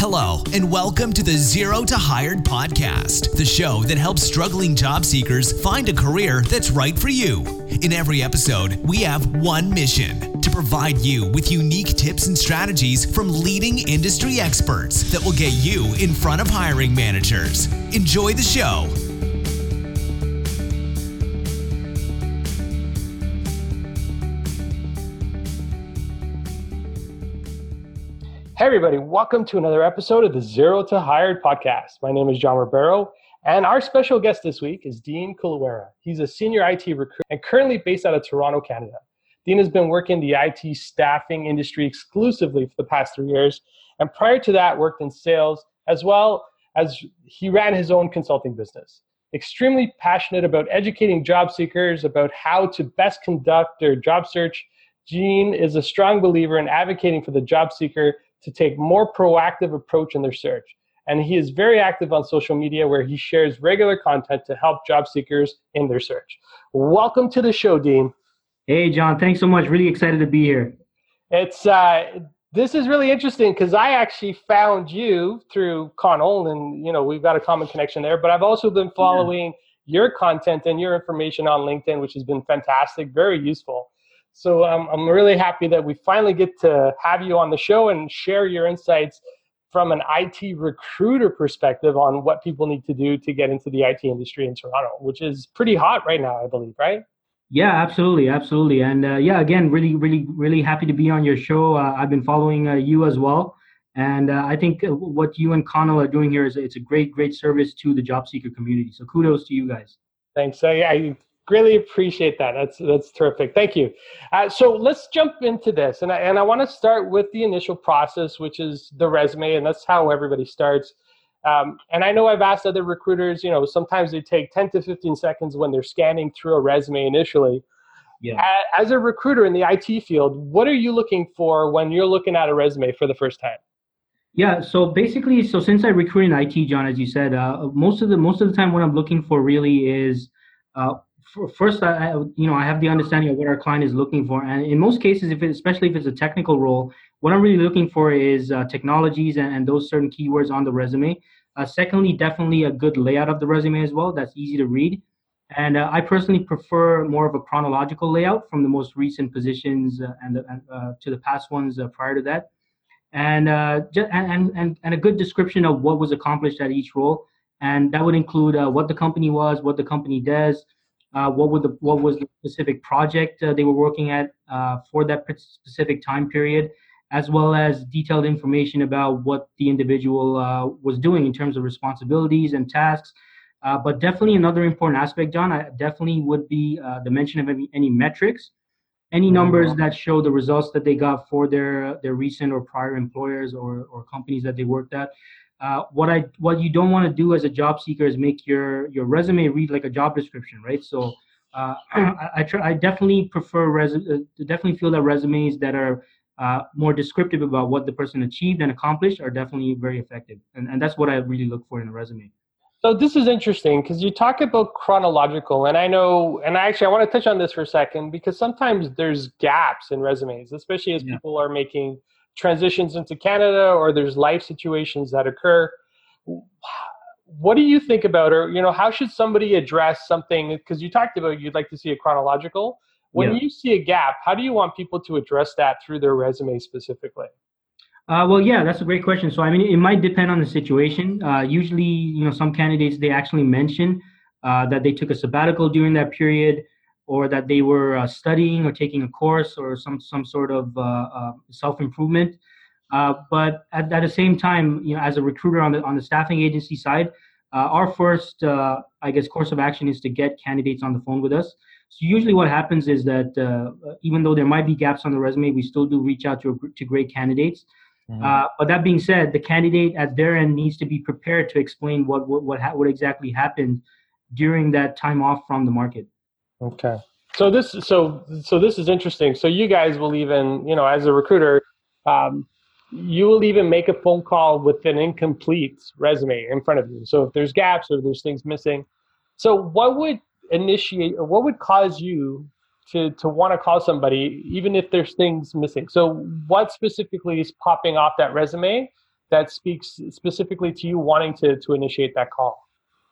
Hello, and welcome to the Zero to Hired podcast, the show that helps struggling job seekers find a career that's right for you. In every episode, we have one mission to provide you with unique tips and strategies from leading industry experts that will get you in front of hiring managers. Enjoy the show. Hey, everybody, welcome to another episode of the Zero to Hired podcast. My name is John Ribeiro, and our special guest this week is Dean Kuluwera. He's a senior IT recruit and currently based out of Toronto, Canada. Dean has been working in the IT staffing industry exclusively for the past three years, and prior to that, worked in sales as well as he ran his own consulting business. Extremely passionate about educating job seekers about how to best conduct their job search. Dean is a strong believer in advocating for the job seeker to take more proactive approach in their search. And he is very active on social media where he shares regular content to help job seekers in their search. Welcome to the show, Dean. Hey, John. Thanks so much. Really excited to be here. It's uh, this is really interesting because I actually found you through Connell, and you know we've got a common connection there. But I've also been following yeah. your content and your information on LinkedIn, which has been fantastic, very useful. So um, I'm really happy that we finally get to have you on the show and share your insights from an IT recruiter perspective on what people need to do to get into the IT industry in Toronto, which is pretty hot right now, I believe, right? Yeah, absolutely, absolutely, and uh, yeah, again, really, really, really happy to be on your show. Uh, I've been following uh, you as well, and uh, I think uh, what you and Connell are doing here is it's a great, great service to the job seeker community. So kudos to you guys. Thanks. I Really appreciate that. That's that's terrific. Thank you. Uh, so let's jump into this, and I, and I want to start with the initial process, which is the resume, and that's how everybody starts. Um, and I know I've asked other recruiters. You know, sometimes they take ten to fifteen seconds when they're scanning through a resume initially. Yeah. As a recruiter in the IT field, what are you looking for when you're looking at a resume for the first time? Yeah, so basically, so since I recruit in IT, John, as you said, uh, most of the most of the time, what I'm looking for really is uh, first, I, you know, I have the understanding of what our client is looking for, and in most cases, if it, especially if it's a technical role, what I'm really looking for is uh, technologies and, and, those certain keywords on the resume. Uh, secondly, definitely a good layout of the resume as well. That's easy to read, and uh, I personally prefer more of a chronological layout from the most recent positions uh, and, uh, to the past ones uh, prior to that, and, and and and a good description of what was accomplished at each role, and that would include what the company was, what the company does uh, what would the what was the specific project uh, they were working at uh, for that specific time period, as well as detailed information about what the individual uh, was doing in terms of responsibilities and tasks. Uh, but definitely another important aspect, John, I definitely would be uh, the mention of any, any metrics, any mm-hmm. numbers that show the results that they got for their their recent or prior employers or, or companies that they worked at. Uh, what I what you don't want to do as a job seeker is make your your resume read like a job description, right? So uh, I, I, try, I definitely prefer res- uh, definitely feel that resumes that are uh, more descriptive about what the person achieved and accomplished are definitely very effective, and and that's what I really look for in a resume. So this is interesting because you talk about chronological, and I know, and actually I want to touch on this for a second because sometimes there's gaps in resumes, especially as yeah. people are making transitions into Canada or there's life situations that occur. What do you think about, or you know, how should somebody address something? Because you talked about you'd like to see a chronological. When yeah. you see a gap, how do you want people to address that through their resume specifically? Uh, well, yeah, that's a great question. So, I mean, it might depend on the situation. Uh, usually, you know, some candidates they actually mention uh, that they took a sabbatical during that period or that they were uh, studying or taking a course or some some sort of uh, uh, self improvement. Uh, but at, at, the same time, you know, as a recruiter on the on the staffing agency side, uh, our first, uh, I guess, course of action is to get candidates on the phone with us. So usually, what happens is that even though there might be gaps on the resume, we still do reach out to to great candidates. Mm-hmm. but that being said, the candidate at their end needs to be prepared to explain what what what, ha- what exactly happened during that time off from the market. Okay. So this so so this is interesting. So you guys will even you know as a recruiter, um, you will even make a phone call with an incomplete resume in front of you. So if there's gaps or there's things missing, so what would initiate or what would cause you to to want to call somebody even if there's things missing? So what specifically is popping off that resume that speaks specifically to you wanting to to initiate that call?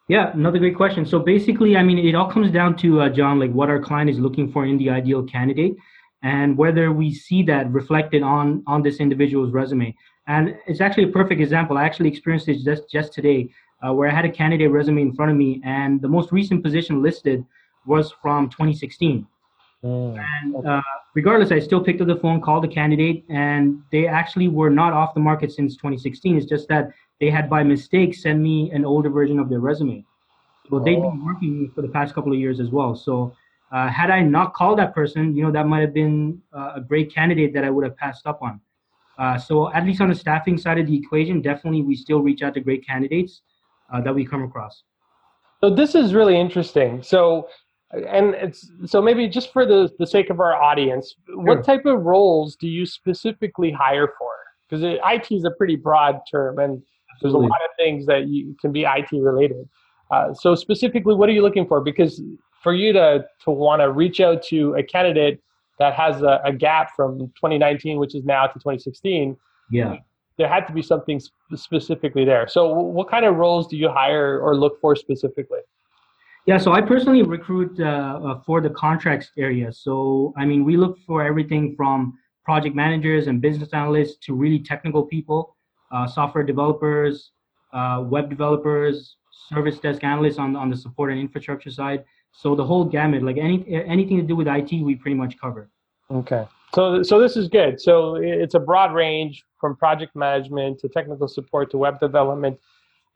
Yeah, another great question. So basically, I mean, it all comes down to uh, John, like what our client is looking for in the ideal candidate, and whether we see that reflected on on this individual's resume. And it's actually a perfect example. I actually experienced this just just today, uh, where I had a candidate resume in front of me, and the most recent position listed was from 2016. Mm, and uh, regardless, I still picked up the phone, called the candidate, and they actually were not off the market since 2016. It's just that they had by mistake sent me an older version of their resume. So they've been working for the past couple of years as well. So uh, had I not called that person, you know, that might have been uh, a great candidate that I would have passed up on. Uh, so at least on the staffing side of the equation, definitely we still reach out to great candidates uh, that we come across. So this is really interesting. So and it's so maybe just for the, the sake of our audience, sure. what type of roles do you specifically hire for? Because IT is a pretty broad term, and there's a lot of things that you can be IT related. Uh, so specifically, what are you looking for? Because for you to to want to reach out to a candidate that has a, a, gap from 2019, which is now to 2016, yeah, there had to be something specifically there. So, what kind of roles do you hire or look for specifically? Yeah, so I personally recruit uh, uh, for the contracts area. So, I mean, we look for everything from project managers and business analysts to really technical people, uh, software developers, uh, web developers, service desk analysts on, on the support and infrastructure side. So the whole gamut, like any anything to do with IT, we pretty much cover. Okay. So, so this is good. So it's a broad range from project management to technical support to web development.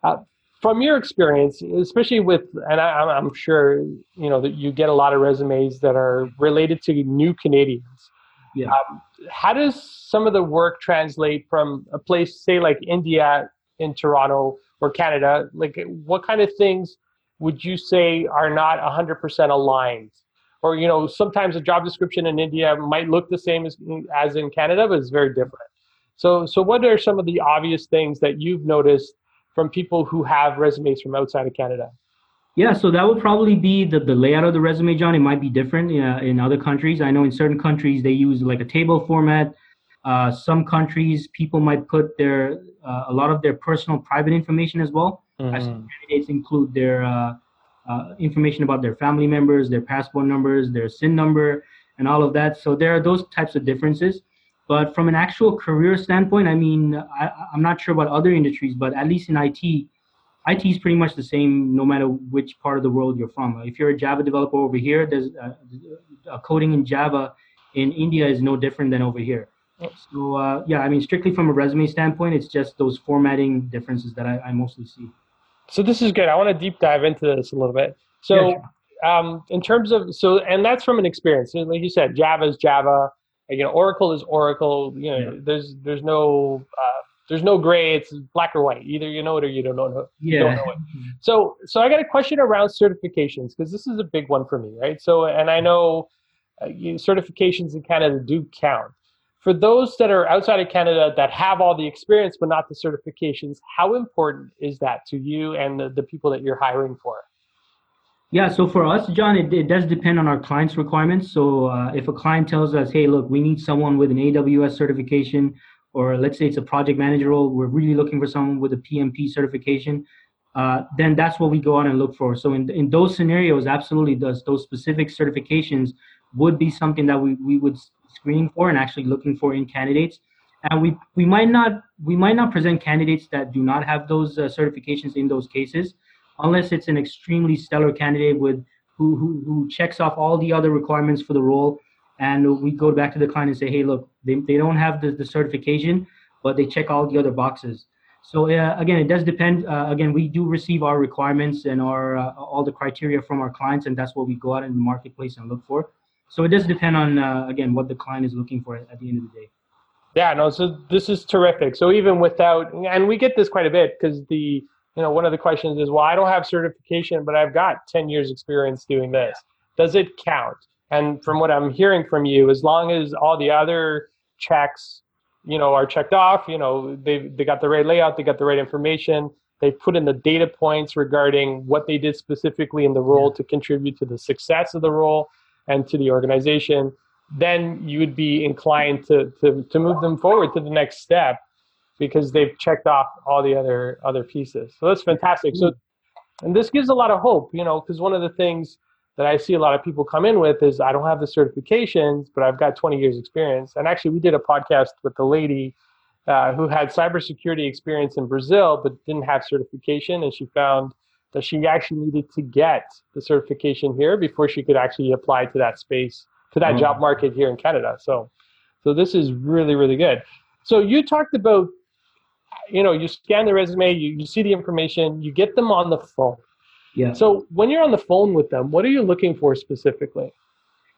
Uh, from your experience, especially with, and I, am sure you know that you get a lot of resumes that are related to new Canadians. Yeah. Um, how does some of the work translate from a place, say like India in Toronto or Canada? Like, what kind of things would you say are not 100% aligned? Or you know, sometimes a job description in India might look the same as as in Canada, but it's very different. So, so what are some of the obvious things that you've noticed? from people who have resumes from outside of Canada? Yeah, so that would probably be the, the layout of the resume, John. It might be different uh, in other countries. I know in certain countries they use like a table format. Uh, some countries people might put their uh, a lot of their personal private information as well. Mm-hmm. Candidates include their uh, uh, information about their family members, their passport numbers, their SIN number, and all of that. So there are those types of differences. But from an actual career standpoint, I mean, I, am not sure about other industries, but at least in IT, IT is pretty much the same no matter which part of the world you're from. If you're a Java developer over here, there's uh, uh, coding in Java in India is no different than over here. So uh, yeah, I mean, strictly from a resume standpoint, it's just those formatting differences that I, I mostly see. So this is good. I want to deep dive into this a little bit. So yeah, sure. um, in terms of so, and that's from an experience. Like you said, Java is Java you know oracle is oracle you know yeah. there's there's no uh, there's no gray it's black or white either you know it or you don't know, yeah. Don't know it. so so i got a question around certifications because this is a big one for me right so and i know uh, you, certifications in canada do count for those that are outside of canada that have all the experience but not the certifications how important is that to you and the, the people that you're hiring for yeah, so for us, John, it, it does depend on our client's requirements. So uh, if a client tells us, hey, look, we need someone with an AWS certification, or let's say it's a project manager role, we're really looking for someone with a PMP certification, uh, then that's what we go out and look for. So in, in those scenarios, absolutely, those, those specific certifications would be something that we, we would screen for and actually looking for in candidates. And we, we might not we might not present candidates that do not have those uh, certifications in those cases unless it's an extremely stellar candidate with who, who, who checks off all the other requirements for the role. And we go back to the client and say, hey, look, they, they don't have the, the certification, but they check all the other boxes. So uh, again, it does depend. Uh, again, we do receive our requirements and our uh, all the criteria from our clients, and that's what we go out in the marketplace and look for. So it does depend on uh, again what the client is looking for at the end of the day. Yeah, no. So this is terrific. So even without, and we get this quite a bit because the you know, one of the questions is, well, I don't have certification, but I've got 10 years experience doing this. Does it count? And from what I'm hearing from you, as long as all the other checks, you know, are checked off, you know, they they got the right layout, they got the right information, they put in the data points regarding what they did specifically in the role yeah. to contribute to the success of the role and to the organization, then you would be inclined to, to, to move them forward to the next step because they've checked off all the other other pieces. So that's fantastic. So, mm-hmm. and this gives a lot of hope, you know, because one of the things that I see a lot of people come in with is I don't have the certifications, but I've got 20 years experience. And actually, we did a podcast with the lady uh, who had cybersecurity experience in Brazil but didn't have certification, and she found that she actually needed to get the certification here before she could actually apply to that space to that oh. job market here in Canada. So, so this is really really good. So you talked about, you know, you scan the resume, you, you see the information, you get them on the phone. Yeah. So when you're on the phone with them, what are you looking for specifically?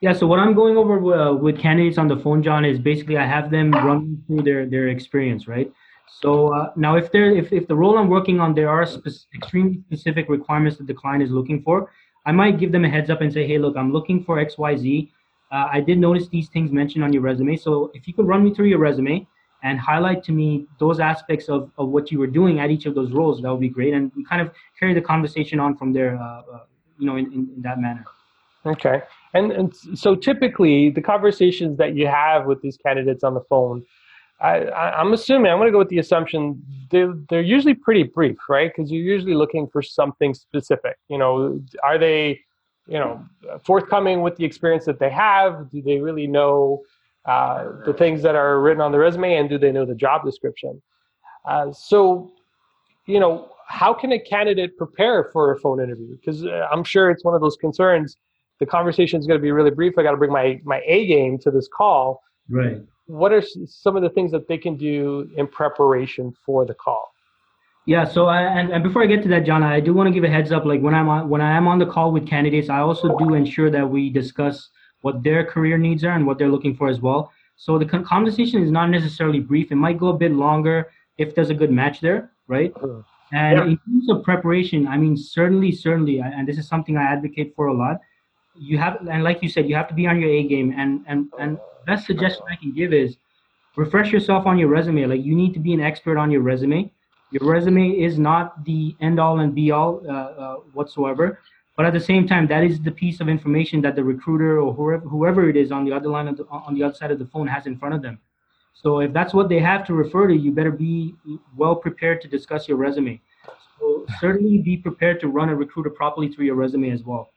Yeah, so what I'm going over uh, with candidates on the phone, John, is basically I have them run through their their experience, right? So uh, now, if there if, if the role I'm working on there are spe- extremely specific requirements that the client is looking for, I might give them a heads up and say, hey, look, I'm looking for X Y Z. Uh, I did notice these things mentioned on your resume. So if you could run me through your resume and highlight to me those aspects of, of what you were doing at each of those roles, that would be great. And we kind of carry the conversation on from there, uh, uh, you know, in, in, in that manner. Okay. And, and so typically the conversations that you have with these candidates on the phone, I, am assuming, I'm going to go with the assumption they're, they're usually pretty brief, right? Because you're usually looking for something specific. You know, are they, you know, forthcoming with the experience that they have? Do they really know uh, the things that are written on the resume and do they know the job description? Uh, so, you know, how can a candidate prepare for a phone interview? Because uh, I'm sure it's one of those concerns the conversation is going to be really brief. I got to bring my my A game to this call. Right. What are some of the things that they can do in preparation for the call? Yeah. So, I, and, and before I get to that, John, I do want to give a heads up. Like when I'm on, when I am on the call with candidates, I also do ensure that we discuss what their career needs are and what they're looking for as well. So the conversation is not necessarily brief. It might go a bit longer if there's a good match there, right? And yeah. in terms of preparation, I mean, certainly, certainly, and this is something I advocate for a lot you have and like you said you have to be on your a game and and and best suggestion i can give is refresh yourself on your resume like you need to be an expert on your resume your resume is not the end all and be all uh, uh, whatsoever but at the same time that is the piece of information that the recruiter or whoever, whoever it is on the other line of the, on the other side of the phone has in front of them. So if that's what they have to refer to you better be well prepared to discuss your resume. So certainly be prepared to run a recruiter properly through your resume as well.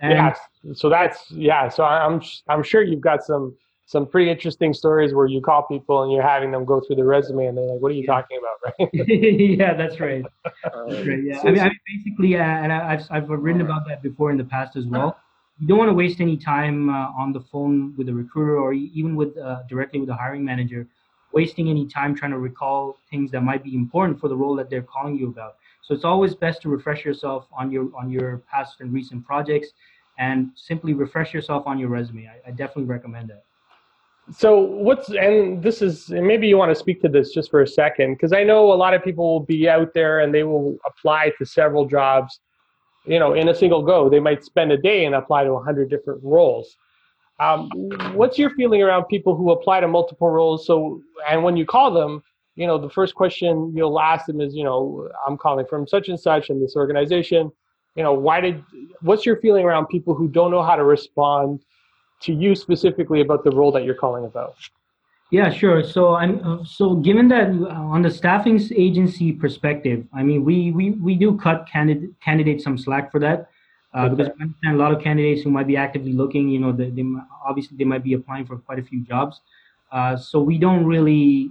And so that's yeah. So I'm I'm sure you've got some some pretty interesting stories where you call people and you're having them go through the resume and they're like, "What are you yeah. talking about?" Right? yeah, that's right. That's right. Yeah, I mean, I mean basically, uh, and I've I've written about that before in the past as well. You don't want to waste any time uh, on the phone with a recruiter or even with uh, directly with a hiring manager, wasting any time trying to recall things that might be important for the role that they're calling you about. So it's always best to refresh yourself on your on your past and recent projects and simply refresh yourself on your resume. I, I definitely recommend that. So what's and this is and maybe you want to speak to this just for a second because I know a lot of people will be out there and they will apply to several jobs, you know, in a single go. They might spend a day and apply to a hundred different roles. Um, what's your feeling around people who apply to multiple roles? So and when you call them, you know, the first question you'll ask them is, you know, I'm calling from such and such in this organization you know why did what's your feeling around people who don't know how to respond to you specifically about the role that you're calling about yeah sure so i'm uh, so given that uh, on the staffing agency perspective i mean we we, we do cut candidate candidates some slack for that uh, okay. because I understand a lot of candidates who might be actively looking you know they, they obviously they might be applying for quite a few jobs uh, so we don't really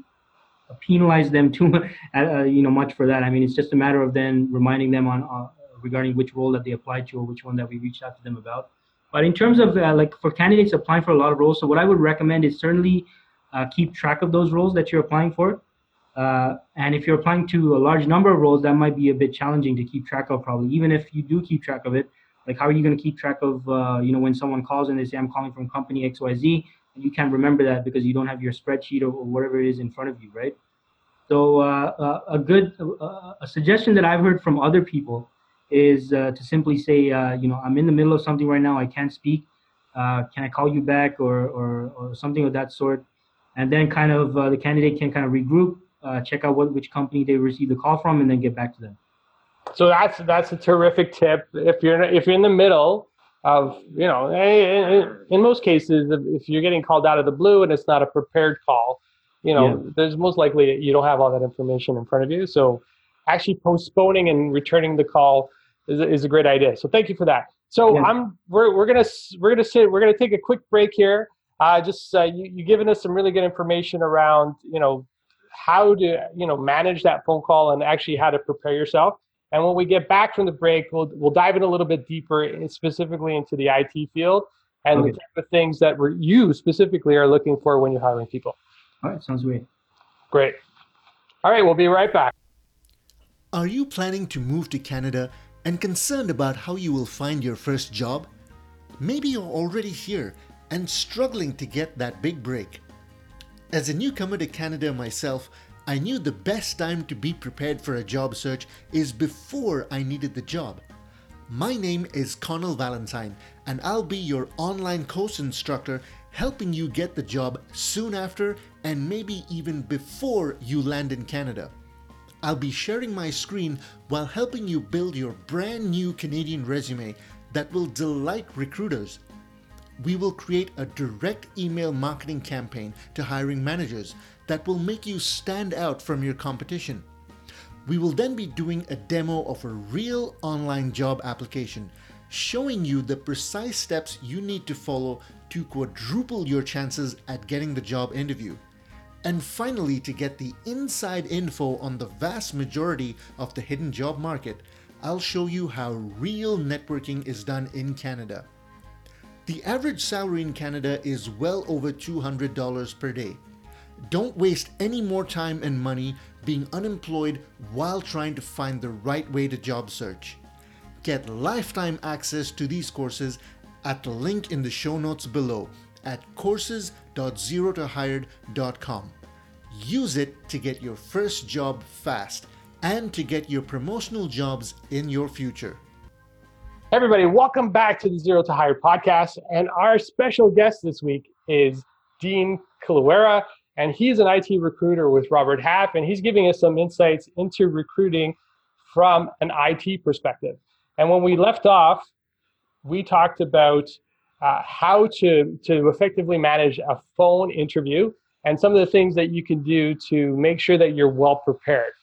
penalize them too much, uh, you know much for that i mean it's just a matter of then reminding them on uh, regarding which role that they applied to or which one that we reached out to them about. But in terms of uh, like for candidates applying for a lot of roles, so what I would recommend is certainly uh, keep track of those roles that you're applying for. Uh, and if you're applying to a large number of roles, that might be a bit challenging to keep track of. Probably, even if you do keep track of it, like how are you going to keep track of uh, you know when someone calls and they say I'm calling from company X Y Z, and you can't remember that because you don't have your spreadsheet or, or whatever it is in front of you, right? So uh, uh, a good a suggestion that I've heard from other people is uh, to simply say, uh, you know, I'm in the middle of something right now. I can't speak. Uh, can I call you back or, or, or something of that sort? And then kind of uh, the candidate can kind of regroup, uh, check out what which company they received the call from, and then get back to them. So that's that's a terrific tip. If you're if you're in the middle of you know, in, in most cases, if you're getting called out of the blue and it's not a prepared call, you know, Yeah. there's most likely you don't have all that information in front of you. So actually postponing and returning the call is, a- is a great idea. So thank you for that. So Yeah. I'm we're, we're gonna we're gonna sit we're gonna take a quick break here. Uh, just uh, you you given us some really good information around you know how to you know manage that phone call and actually how to prepare yourself. And when we get back from the break, we'll we'll dive in a little bit deeper, in- specifically into the IT field and Okay. the type of things that we're, you specifically are looking for when you're hiring people. All right, sounds great. Great. All right, we'll be right back. Are you planning to move to Canada and concerned about how you will find your first job? Maybe you're already here and struggling to get that big break. As a newcomer to Canada myself, I knew the best time to be prepared for a job search is before I needed the job. My name is Connell Valentine, and I'll be your online course instructor helping you get the job soon after and maybe even before you land in Canada. I'll be sharing my screen while helping you build your brand new Canadian resume that will delight recruiters. We will create a direct email marketing campaign to hiring managers that will make you stand out from your competition. We will then be doing a demo of a real online job application, showing you the precise steps you need to follow to quadruple your chances at getting the job interview. And finally, to get the inside info on the vast majority of the hidden job market, I'll show you how real networking is done in Canada. The average salary in Canada is well over $200 per day. Don't waste any more time and money being unemployed while trying to find the right way to job search. Get lifetime access to these courses at the link in the show notes below at courses.zerotohired.com. Use it to get your first job fast and to get your promotional jobs in your future. Everybody, welcome back to the Zero to Hire podcast. And our special guest this week is Dean Kiluera, and he's an IT recruiter with Robert Half, and he's giving us some insights into recruiting from an IT perspective. And when we left off, we talked about uh, how to, to effectively manage a phone interview and some of the things that you can do to make sure that you're well prepared.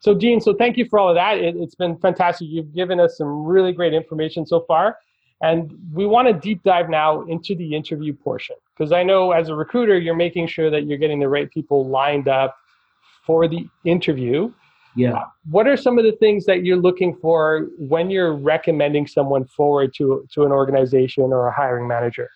So, Dean, so thank you for all of that. It, it's been fantastic. You've given us some really great information so far. And we want to deep dive now into the interview portion because I know as a recruiter, you're making sure that you're getting the right people lined up for the interview. Yeah. What are some of the things that you're looking for when you're recommending someone forward to, to an organization or a hiring manager?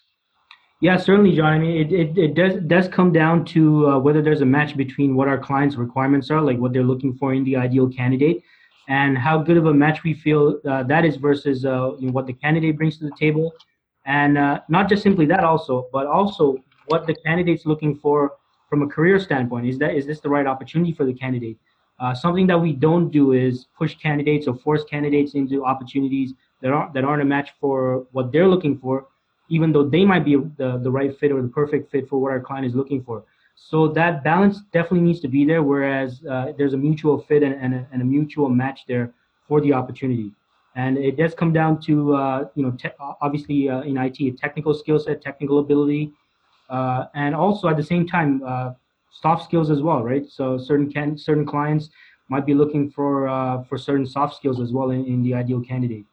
Yeah, certainly, John. I mean, it, it, it does does come down to uh, whether there's a match between what our clients' requirements are, like what they're looking for in the ideal candidate, and how good of a match we feel uh, that is versus uh, you know, what the candidate brings to the table, and uh, not just simply that also, but also what the candidate's looking for from a career standpoint. Is that is this the right opportunity for the candidate? Uh, something that we don't do is push candidates or force candidates into opportunities that aren't that aren't a match for what they're looking for even though they might be the, the right fit or the perfect fit for what our client is looking for. So that balance definitely needs to be there, whereas uh, there's a mutual fit and, and, a, and a mutual match there for the opportunity. And it does come down to, uh, you know, te- obviously uh, in IT, technical skill set, technical ability, uh, and also at the same time, soft skills as well, right? So certain can certain clients might be looking for uh, for certain soft skills as well in, in the ideal candidate.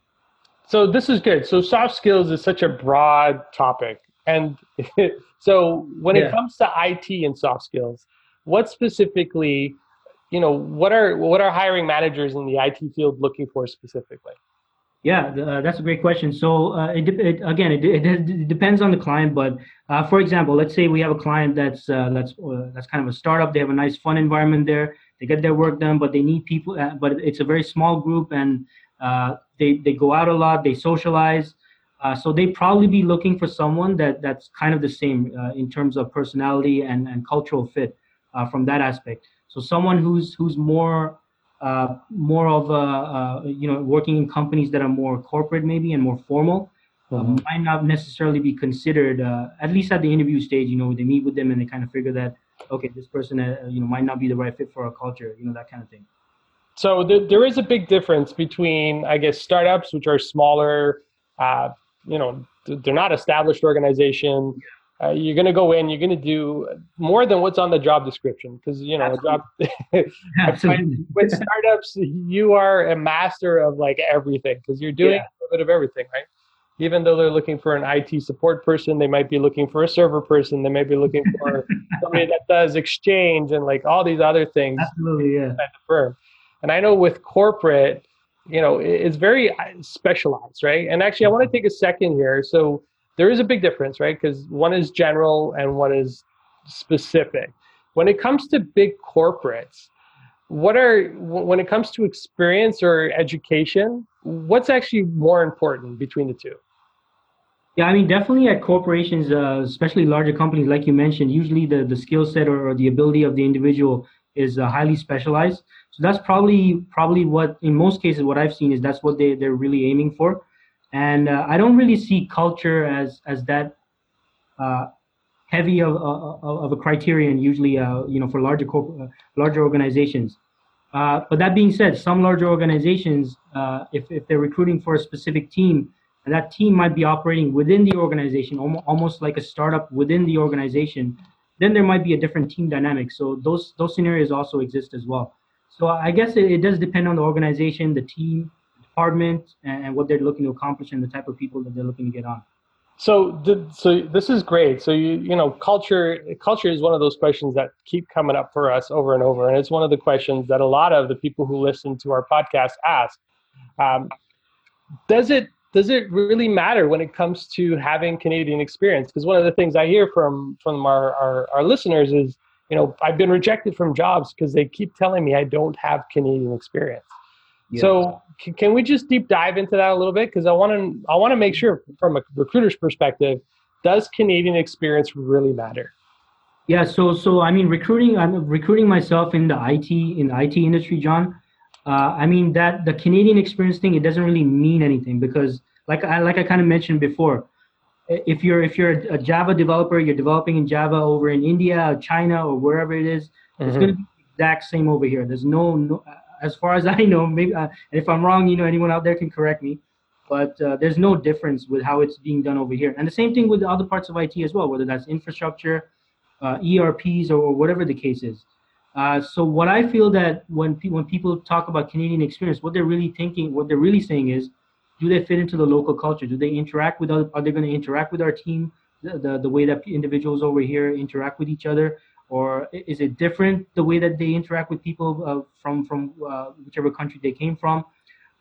So this is good. So soft skills is such a broad topic, and so when Yeah. it comes to IT and soft skills, what specifically, you know, what are what are hiring managers in the IT field looking for specifically? Yeah, uh, that's a great question. So uh, it, it again, it, it, depends on the client. But uh, for example, let's say we have a client that's uh, that's uh, that's kind of a startup. They have a nice, fun environment there. They get their work done, but they need people. Uh, but it's a very small group, and they they go out a lot. They socialize. So they probably be looking for someone that that's kind of the same in terms of personality and, and cultural fit from that aspect. So someone who's who's more uh, more of a, uh, you know working in companies that are more corporate maybe and more formal uh, might not necessarily be considered uh, at least at the interview stage. You know, they meet with them and they kind of figure that okay, this person uh, you know might not be the right fit for our culture. You know that kind of thing. So there, there is a big difference between, I guess, startups, which are smaller. Uh, you know, they're not established organization. Uh, you're going to go in, you're going to do more than what's on the job description because you know job. with startups, you are a master of like everything because you're doing yeah. a little bit of everything, right? Even though they're looking for an IT support person, they might be looking for a server person. They might be looking for somebody that does exchange and like all these other things. Absolutely, yeah. At the firm, and I know with corporate, you know, it's very uh, specialized, right? And actually, I want to take a second here. So there is a big difference, right? Because one is general and one is specific. When it comes to big corporates, what are when it comes to experience or education, what's actually more important between the two? Yeah, I mean, definitely at corporations, uh, especially larger companies, like you mentioned, usually the, the skill set or, or the ability of the individual is uh, highly specialized. So that's probably probably what, in most cases, what I've seen is that's what they they're really aiming for and uh, I don't really see culture as as that uh, heavy of, of, of, a criterion. Usually, uh, you know, for larger corp- uh, larger organizations. Uh, but that being said, some larger organizations, uh, if if they're recruiting for a specific team, and that team might be operating within the organization, almost like a startup within the organization, then there might be a different team dynamic. So those those scenarios also exist as well. So I guess it, it does depend on the organization, the team, department and what they're looking to accomplish and the type of people that they're looking to get on. So, so this is great. So you, you know, culture, culture is one of those questions that keep coming up for us over and over, and it's one of the questions that a lot of the people who listen to our podcast ask. Um, does it does it really matter when it comes to having Canadian experience? Because one of the things I hear from from our, our, our listeners is, you know, I've been rejected from jobs because they keep telling me I don't have Canadian experience. So can we just deep dive into that a little bit? Because I want to I want to make sure from a recruiter's perspective, does Canadian experience really matter? Yeah. So so I mean, recruiting. I'm recruiting myself in the IT in the IT industry, John. Uh, I mean that the Canadian experience thing it doesn't really mean anything because like I like I kind of mentioned before, if you're if you're a Java developer, you're developing in Java over in India, or China, or wherever it is, mm-hmm. it's going to be the exact same over here. There's no, no as far as I know, maybe uh, if I'm wrong, you know, anyone out there can correct me. But uh, there's no difference with how it's being done over here, and the same thing with the other parts of IT as well, whether that's infrastructure, uh, ERPs, or, whatever the case is. Uh, so what I feel that when pe- when people talk about Canadian experience, what they're really thinking, what they're really saying is, do they fit into the local culture? Do they interact with? Other, are they going to interact with our team? The, the, the way that individuals over here interact with each other or is it different the way that they interact with people uh, from from uh, whichever country they came from?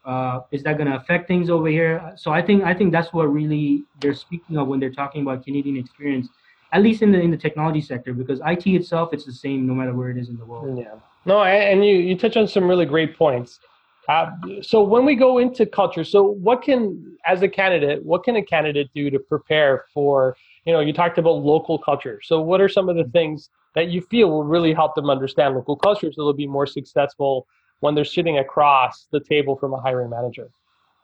Uh, is that going to affect things over here? So I think I think that's what really they're speaking of when they're talking about Canadian experience, at least in the in the technology sector, because IT itself it's the same no matter where it is in the world. Yeah. No, and you you touch on some really great points. Uh, so when we go into culture, so what can as a candidate, what can a candidate do to prepare for? You know, you talked about local culture. So what are some of the things that you feel will really help them understand local culture so they'll be more successful when they're sitting across the table from a hiring manager?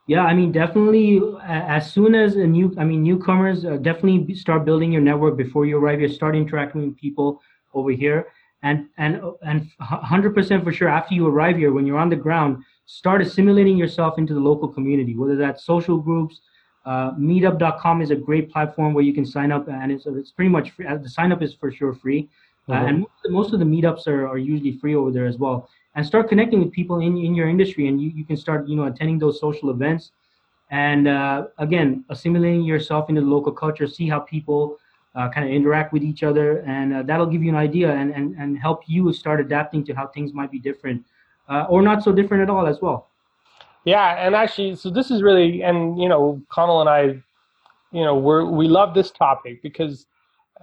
Yeah, I mean, definitely. As soon as a new, I mean, newcomers uh, definitely start building your network before you arrive here. Start interacting with people over here, and and and hundred percent for sure. After you arrive here, when you're on the ground, start assimilating yourself into the local community. Whether that's social groups, uh, Meetup.com is a great platform where you can sign up, and it's it's pretty much free. Uh, the sign up is for sure free. Uh, mm-hmm. and most of, the, most of the meetups are, are usually free over there as well. And start connecting with people in, in your industry, and you, you can start you know attending those social events, and uh, again assimilating yourself into the local culture. See how people uh, kind of interact with each other, and uh, that'll give you an idea and, and and help you start adapting to how things might be different, uh, or not so different at all as well. Yeah, and actually, so this is really, and you know, Connell and I, you know, we're we love this topic because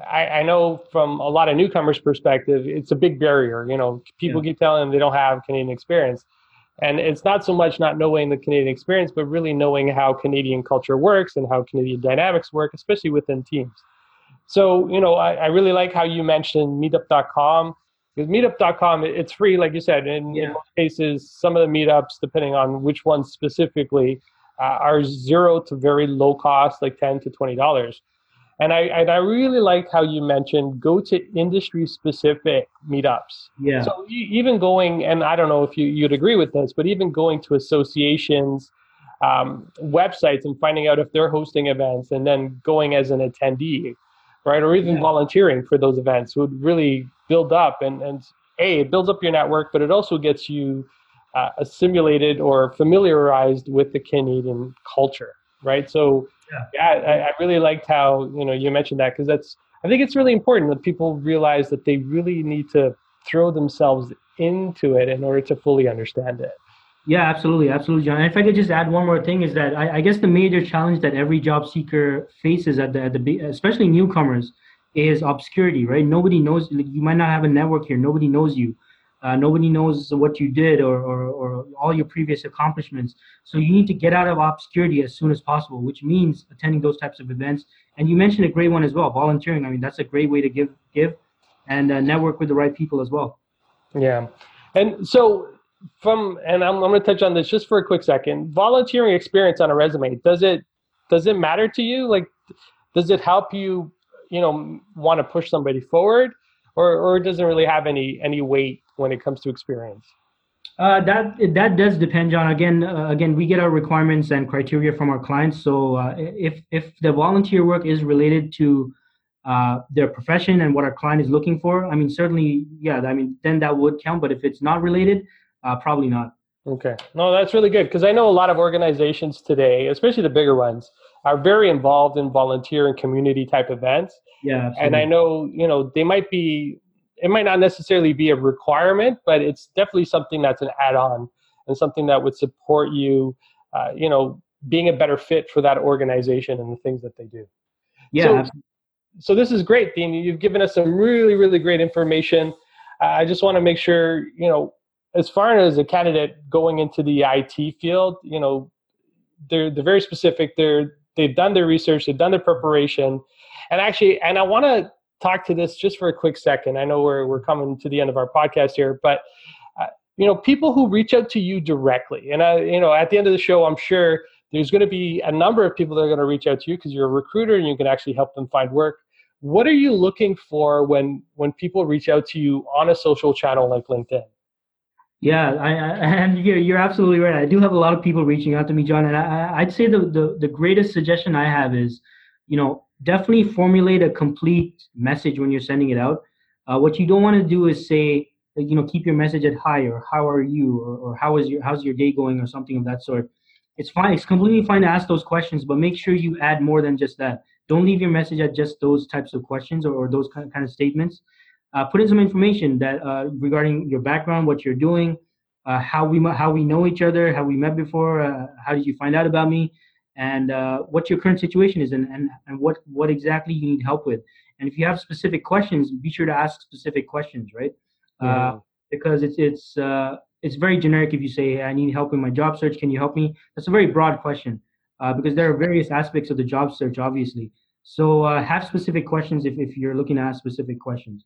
I, I, know from a lot of newcomers' perspective, it's a big barrier. You know, people yeah. keep telling them they don't have Canadian experience. And it's not so much not knowing the Canadian experience, but really knowing how Canadian culture works and how Canadian dynamics work, especially within teams. So, you know, I, I really like how you mentioned meetup.com because meetup.com, it's free, like you said. In, yeah. in most cases, some of the meetups, depending on which ones specifically, uh, are zero to very low cost, like 10 to $20. And I and I really like how you mentioned go to industry specific meetups. Yeah. So even going and I don't know if you you'd agree with this, but even going to associations, um, websites and finding out if they're hosting events, and then going as an attendee. Right? Or even Yeah. volunteering for those events would really build up and, and A, it builds up your network, but it also gets you uh, assimilated or familiarized with the Canadian culture, right? So, Yeah. yeah, I, I really liked how, you know, you mentioned that because that's, I think it's really important that people realize that they really need to throw themselves into it in order to fully understand it. Yeah, absolutely, absolutely, John. If I could just add one more thing, is that I, I guess the major challenge that every job seeker faces at the, at the especially newcomers is obscurity, right? Nobody knows. You might not have a network here. Nobody knows you. Uh, nobody knows what you did or, or, or all your previous accomplishments. So you need to get out of obscurity as soon as possible, which means attending those types of events. And you mentioned a great one as well, volunteering. I mean, that's a great way to give give and uh, network with the right people as well. Yeah. And so from and I'm, I'm going to touch on this just for a quick second. Volunteering experience on a resume, does it does it matter to you? Like does it help you, you know, want to push somebody forward or or it doesn't really have any any weight when it comes to experience? Uh, that that does depend, John. Again, uh, again, we get our requirements and criteria from our clients. So uh, if if the volunteer work is related to uh, their profession and what our client is looking for, I mean, certainly, yeah. I mean, then that would count. But if it's not related, uh, probably not. Okay. No, that's really good because I know a lot of organizations today, especially the bigger ones, are very involved in volunteer and community type events. Yeah, and. I know you know they might be it might not necessarily be a requirement, but it's definitely something that's an add-on and something that would support you, uh, you know, being a better fit for that organization and the things that they do. yeah, so- absolutely. So this is great, Dean. You've given us some really, really great information. Uh, I just want to make sure, you know, as far as a candidate going into the IT field, you know, they're they're very specific. They're they've done their research, they've done their preparation, and actually, and I want to talk to this just for a quick second. I know we're we're coming to the end of our podcast here, but uh, you know, people who reach out to you directly, and I, you know, at the end of the show, I'm sure there's going to be a number of people that are going to reach out to you because you're a recruiter and you can actually help them find work. What are you looking for when when people reach out to you on a social channel like LinkedIn? Yeah, I, I, and you're, you're absolutely right. I do have a lot of people reaching out to me, John, and I, I'd say the, the, the greatest suggestion I have is, you know, definitely formulate a complete message when you're sending it out. Uh, what you don't want to do is say, you know, keep your message at hi or how are you or, or how is your how's your day going or something of that sort. It's fine. It's completely fine to ask those questions, but make sure you add more than just that. Don't leave your message at just those types of questions or, or those kind kind of statements uh, put in some information that uh, regarding your background, what you're doing, uh, how we how we know each other, how we met before, uh, how did you find out about me, and uh, what your current situation is, and, and and what what exactly you need help with. And if you have specific questions, be sure to ask specific questions, right? Uh, because it's it's uh, it's very generic if you say I need help in my job search. Can you help me? That's a very broad question uh, because there are various aspects of the job search, obviously. So uh, have specific questions if, if you're looking to ask specific questions.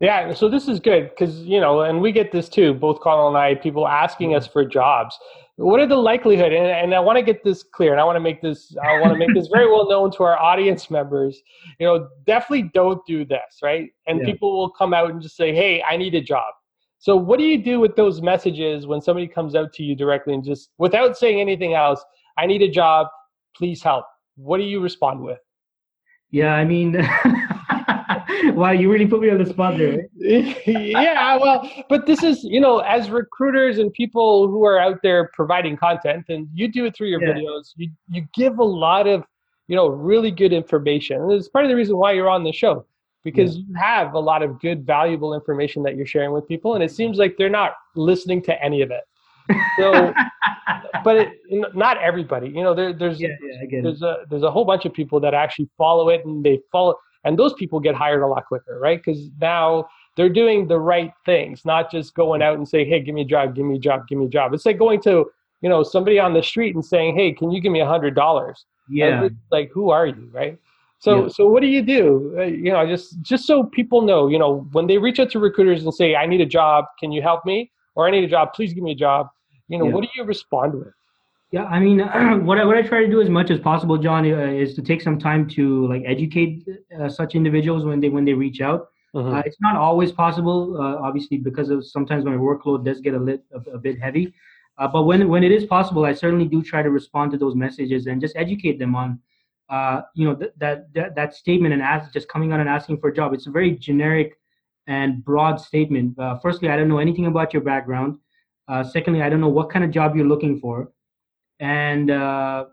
Yeah, so this is good because you know, and we get this too. Both Carl and I, people asking us mm-hmm. for jobs. What are the likelihood? And, and I want to get this clear, and I want to make this. I want to make this very well known to our audience members. You know, definitely don't do this, right? And Yeah. people will come out and just say, "Hey, I need a job." So, what do you do with those messages when somebody comes out to you directly and just without saying anything else? I need a job. Please help. What do you respond with? Yeah, I mean, wow, you really put me on the spot there. Eh? yeah, well, but this is, you know, as recruiters and people who are out there providing content, and you do it through your Yeah. videos, you, you give a lot of, you know, really good information. And it's part of the reason why you're on the show because you have a lot of good, valuable information that you're sharing with people, and it seems like they're not listening to any of it. So, but it, not everybody, you know, there, there's yeah, yeah, there's a there's a whole bunch of people that actually follow it and they follow and those people get hired a lot quicker right? Because now they're doing the right things not just going out and saying hey give me a job give me a job give me a job. It's like going to you know somebody on the street and saying hey can you give me a hundred dollars? Yeah, like who are you right? So Yeah. so what do you do? Uh, you know just just so people know you know when they reach out to recruiters and say i need a job can you help me? or i need a job please give me a job you know Yeah. what do you respond with yeah. I mean, what I what I try to do as much as possible, John, uh, is to take some time to like educate uh, such individuals when they when they reach out. Mm-hmm. Uh, it's not always possible, uh, obviously, because of sometimes my workload does get a, lit, a, a bit heavy. Uh, but when when it is possible, I certainly do try to respond to those messages and just educate them on uh, you know, th- that, that that statement and ask just coming out and asking for a job. It's a very generic and broad statement. Uh, firstly, I don't know anything about your background. Uh, secondly, I don't know what kind of job you're looking for, and uh,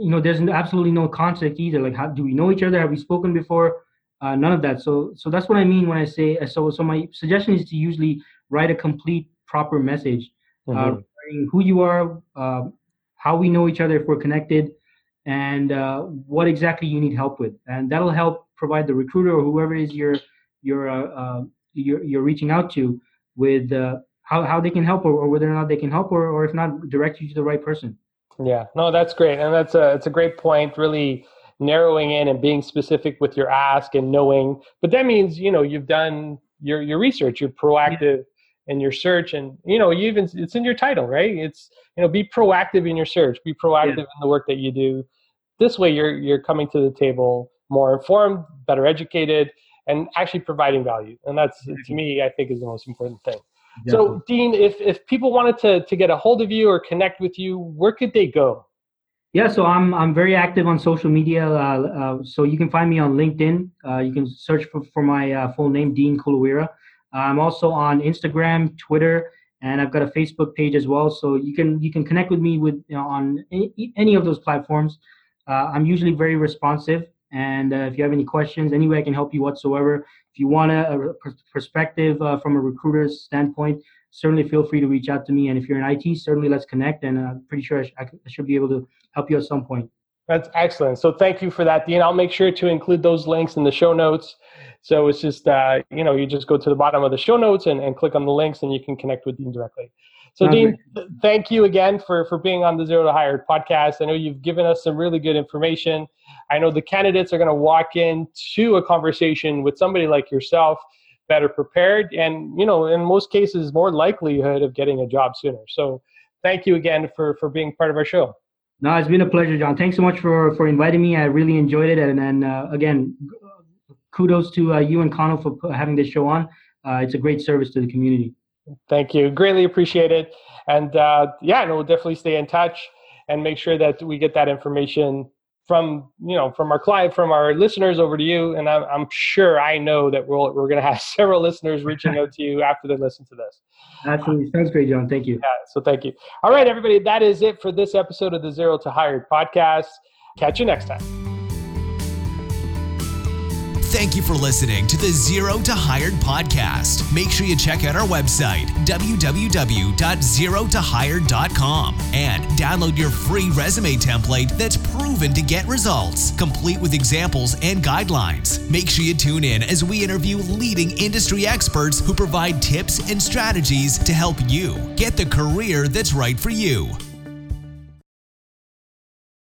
you know, there's absolutely no context either. Like, how do we know each other? Have we spoken before? Uh, none of that. So, so that's what I mean when I say. So, so my suggestion is to usually write a complete, proper message, uh, mm-hmm. who you are, um, how we know each other if we're connected, and uh, what exactly you need help with, and that'll help provide the recruiter or whoever is your your uh, you're, you're reaching out to with uh, how, how they can help or, or, whether or not they can help or, or if not direct you to the right person yeah no that's great and that's a it's a great point really narrowing in and being specific with your ask and knowing but that means you know you've done your your research you're proactive yeah. in your search and you know you even it's in your title right it's you know be proactive in your search be proactive yeah. in the work that you do this way you're you're coming to the table more informed better educated and actually providing value. And that's to me, I think, is the most important thing. So, Dean, if if people wanted to to get a hold of you or connect with you, where could they go? Yeah, so I'm I'm very active on social media. Uh, uh, so you can find me on LinkedIn. Uh, you can search for, for my uh, full name, Dean Kuluwira. I'm also on Instagram, Twitter, and I've got a Facebook page as well. So you can you can connect with me with you know, on any, any of those platforms. Uh, I'm usually very responsive. And uh, if you have any questions, any way I can help you whatsoever, if you want a, a perspective uh, from a recruiter's standpoint, certainly feel free to reach out to me. And if you're in IT, certainly let's connect. And I'm pretty sure I, sh- I should be able to help you at some point. That's excellent. So thank you for that, Dean. I'll make sure to include those links in the show notes. So it's just, uh, you know, you just go to the bottom of the show notes and, and click on the links and you can connect with Dean directly. So, Dean, thank you again for, for being on the Zero to Hired podcast. I know you've given us some really good information. I know the candidates are going to walk into a conversation with somebody like yourself better prepared and, you know, in most cases, more likelihood of getting a job sooner. So, thank you again for, for being part of our show. No, it's been a pleasure, John. Thanks so much for, for inviting me. I really enjoyed it. And then, uh, again, kudos to uh, you and Connell for having this show on. Uh, it's a great service to the community. Thank you. Greatly appreciate it. And uh, yeah, and we'll definitely stay in touch and make sure that we get that information from you know from our client from our listeners over to you. And i'm, I'm sure i know that we'll, we're going to have several listeners reaching out to you after they listen to this. Absolutely. Sounds great john. Thank you. Yeah so thank you. All right everybody that is it for this episode of the zero to hired podcast. Catch you next time Thank you for listening to the Zero to Hired podcast. Make sure you check out our website, www.zerotohired.com, and download your free resume template that's proven to get results, complete with examples and guidelines. Make sure you tune in as we interview leading industry experts who provide tips and strategies to help you get the career that's right for you.